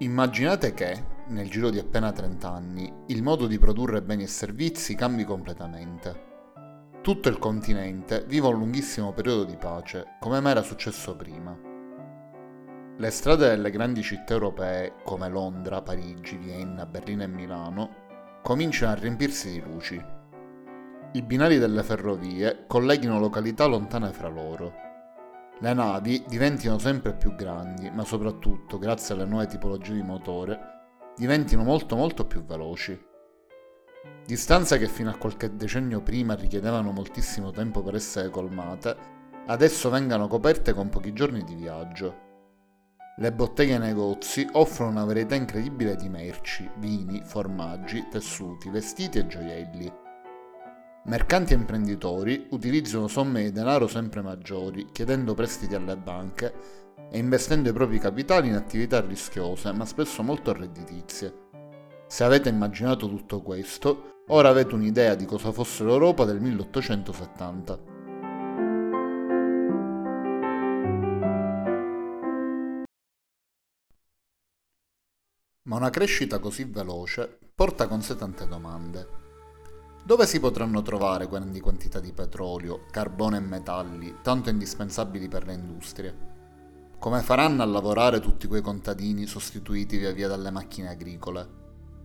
Immaginate che, nel giro di appena 30 anni, il modo di produrre beni e servizi cambi completamente. Tutto il continente vive un lunghissimo periodo di pace, come mai era successo prima. Le strade delle grandi città europee, come Londra, Parigi, Vienna, Berlino e Milano, cominciano a riempirsi di luci. I binari delle ferrovie colleghino località lontane fra loro le navi diventino sempre più grandi, ma soprattutto, grazie alle nuove tipologie di motore, diventino molto molto più veloci. Distanze che fino a qualche decennio prima richiedevano moltissimo tempo per essere colmate, adesso vengano coperte con pochi giorni di viaggio. Le botteghe e i negozi offrono una varietà incredibile di merci, vini, formaggi, tessuti, vestiti e gioielli Mercanti e imprenditori utilizzano somme di denaro sempre maggiori, chiedendo prestiti alle banche e investendo i propri capitali in attività rischiose, ma spesso molto redditizie. Se avete immaginato tutto questo, ora avete un'idea di cosa fosse l'Europa del 1870. Ma una crescita così veloce porta con sé tante domande. Dove si potranno trovare grandi quantità di petrolio, carbone e metalli, tanto indispensabili per le industrie? Come faranno a lavorare tutti quei contadini sostituiti via via dalle macchine agricole?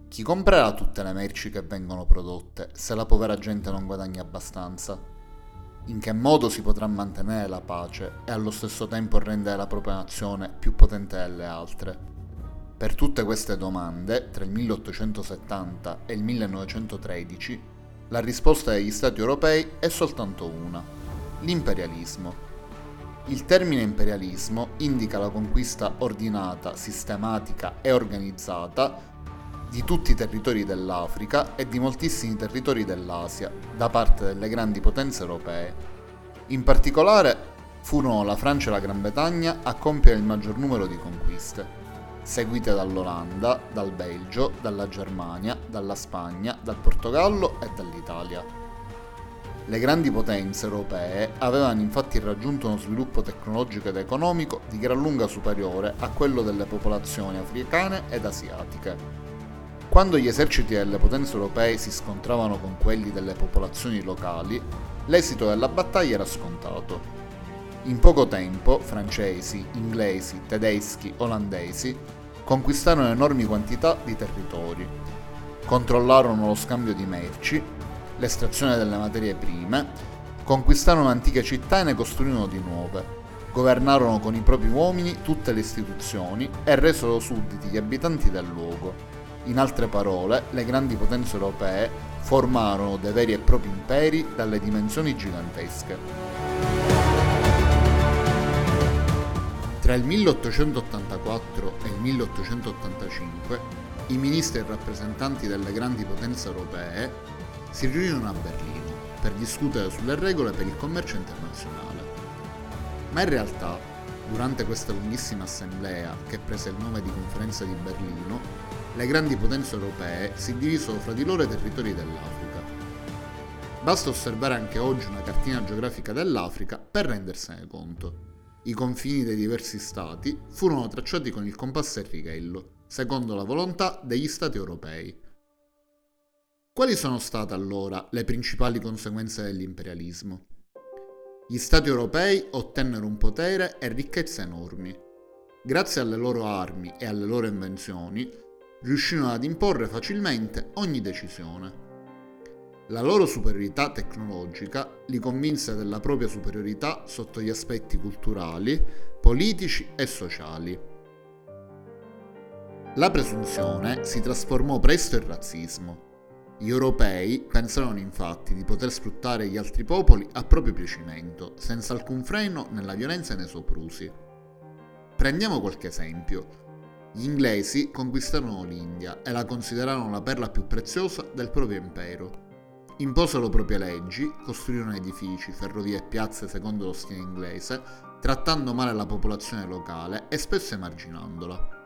Chi comprerà tutte le merci che vengono prodotte se la povera gente non guadagna abbastanza? In che modo si potrà mantenere la pace e allo stesso tempo rendere la propria nazione più potente delle altre? Per tutte queste domande, tra il 1870 e il 1913, la risposta degli Stati europei è soltanto una, l'imperialismo. Il termine imperialismo indica la conquista ordinata, sistematica e organizzata di tutti i territori dell'Africa e di moltissimi territori dell'Asia da parte delle grandi potenze europee. In particolare furono la Francia e la Gran Bretagna a compiere il maggior numero di conquiste seguite dall'Olanda, dal Belgio, dalla Germania, dalla Spagna, dal Portogallo e dall'Italia. Le grandi potenze europee avevano infatti raggiunto uno sviluppo tecnologico ed economico di gran lunga superiore a quello delle popolazioni africane ed asiatiche. Quando gli eserciti delle potenze europee si scontravano con quelli delle popolazioni locali, l'esito della battaglia era scontato. In poco tempo francesi, inglesi, tedeschi, olandesi conquistarono enormi quantità di territori, controllarono lo scambio di merci, l'estrazione delle materie prime, conquistarono antiche città e ne costruirono di nuove, governarono con i propri uomini tutte le istituzioni e resero sudditi gli abitanti del luogo. In altre parole, le grandi potenze europee formarono dei veri e propri imperi dalle dimensioni gigantesche. Tra il 1884 e il 1885 i ministri e rappresentanti delle grandi potenze europee si riunirono a Berlino per discutere sulle regole per il commercio internazionale. Ma in realtà, durante questa lunghissima assemblea che prese il nome di Conferenza di Berlino, le grandi potenze europee si divisero fra di loro i territori dell'Africa. Basta osservare anche oggi una cartina geografica dell'Africa per rendersene conto. I confini dei diversi stati furono tracciati con il compasso e il righello, secondo la volontà degli stati europei. Quali sono state allora le principali conseguenze dell'imperialismo? Gli stati europei ottennero un potere e ricchezze enormi. Grazie alle loro armi e alle loro invenzioni, riuscirono ad imporre facilmente ogni decisione. La loro superiorità tecnologica li convinse della propria superiorità sotto gli aspetti culturali, politici e sociali. La presunzione si trasformò presto in razzismo. Gli europei pensarono infatti di poter sfruttare gli altri popoli a proprio piacimento, senza alcun freno nella violenza e nei soprusi. Prendiamo qualche esempio. Gli inglesi conquistarono l'India e la considerarono la perla più preziosa del proprio impero imposero proprie leggi, costruirono edifici, ferrovie e piazze secondo lo stile inglese, trattando male la popolazione locale e spesso emarginandola.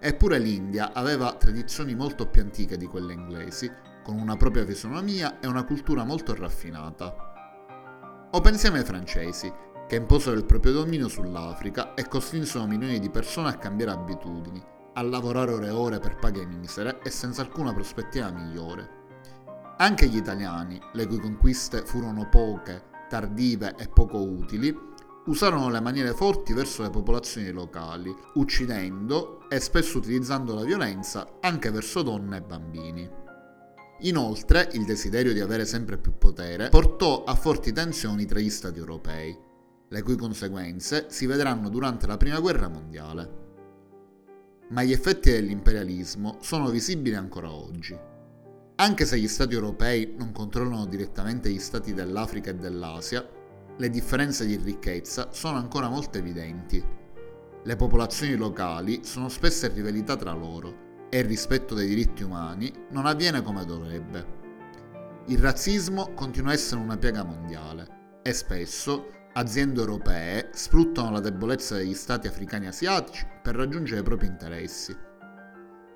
Eppure l'India aveva tradizioni molto più antiche di quelle inglesi, con una propria fisonomia e una cultura molto raffinata. O pensiamo ai francesi, che imposero il proprio dominio sull'Africa e costrinsero milioni di persone a cambiare abitudini, a lavorare ore e ore per paghe misere e senza alcuna prospettiva migliore. Anche gli italiani, le cui conquiste furono poche, tardive e poco utili, usarono le maniere forti verso le popolazioni locali, uccidendo e spesso utilizzando la violenza anche verso donne e bambini. Inoltre, il desiderio di avere sempre più potere portò a forti tensioni tra gli stati europei, le cui conseguenze si vedranno durante la Prima Guerra Mondiale. Ma gli effetti dell'imperialismo sono visibili ancora oggi. Anche se gli stati europei non controllano direttamente gli stati dell'Africa e dell'Asia, le differenze di ricchezza sono ancora molto evidenti. Le popolazioni locali sono spesso in rivalità tra loro e il rispetto dei diritti umani non avviene come dovrebbe. Il razzismo continua a essere una piaga mondiale e spesso aziende europee sfruttano la debolezza degli stati africani asiatici per raggiungere i propri interessi.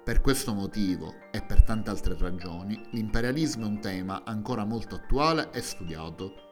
Per questo motivo e per tante altre ragioni, l'imperialismo è un tema ancora molto attuale e studiato